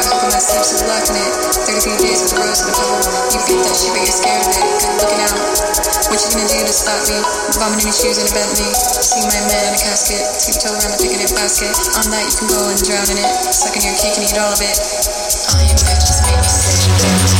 drown in my sleep, so I'm locking it. basket. On that, you can go and drown in it. Suck Sucking your cake and eat all of it. All you bitches make me sick.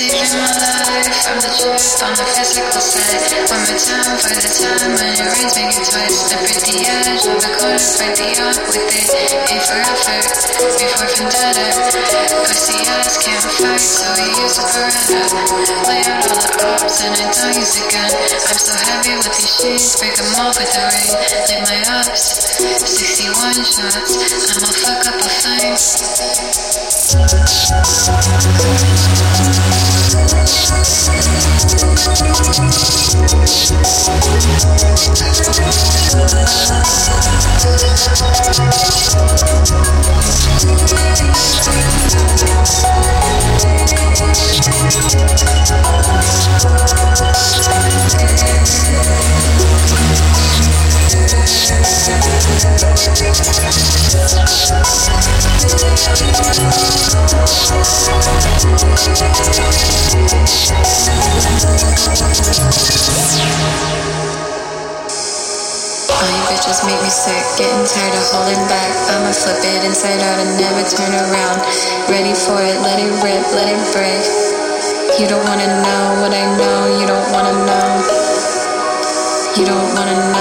saving my life from the truth on the physical side. One more time for the time when it rains, make it twice. Step at the edge of the corner, fight the arc with it. Aim for effort before vendetta. Cause the can't fight, so we use a Beretta. Lay out all the ops and I don't use a gun. I'm so heavy with these shades, break them off with a ring. Like my ups, 61 shots. I'ma fuck up a flame. All you bitches make me sick, getting tired of holding back. I'ma flip it inside out and never turn around. Ready for it, let it rip, let it break. You don't wanna know what I know, you don't wanna know. You don't wanna know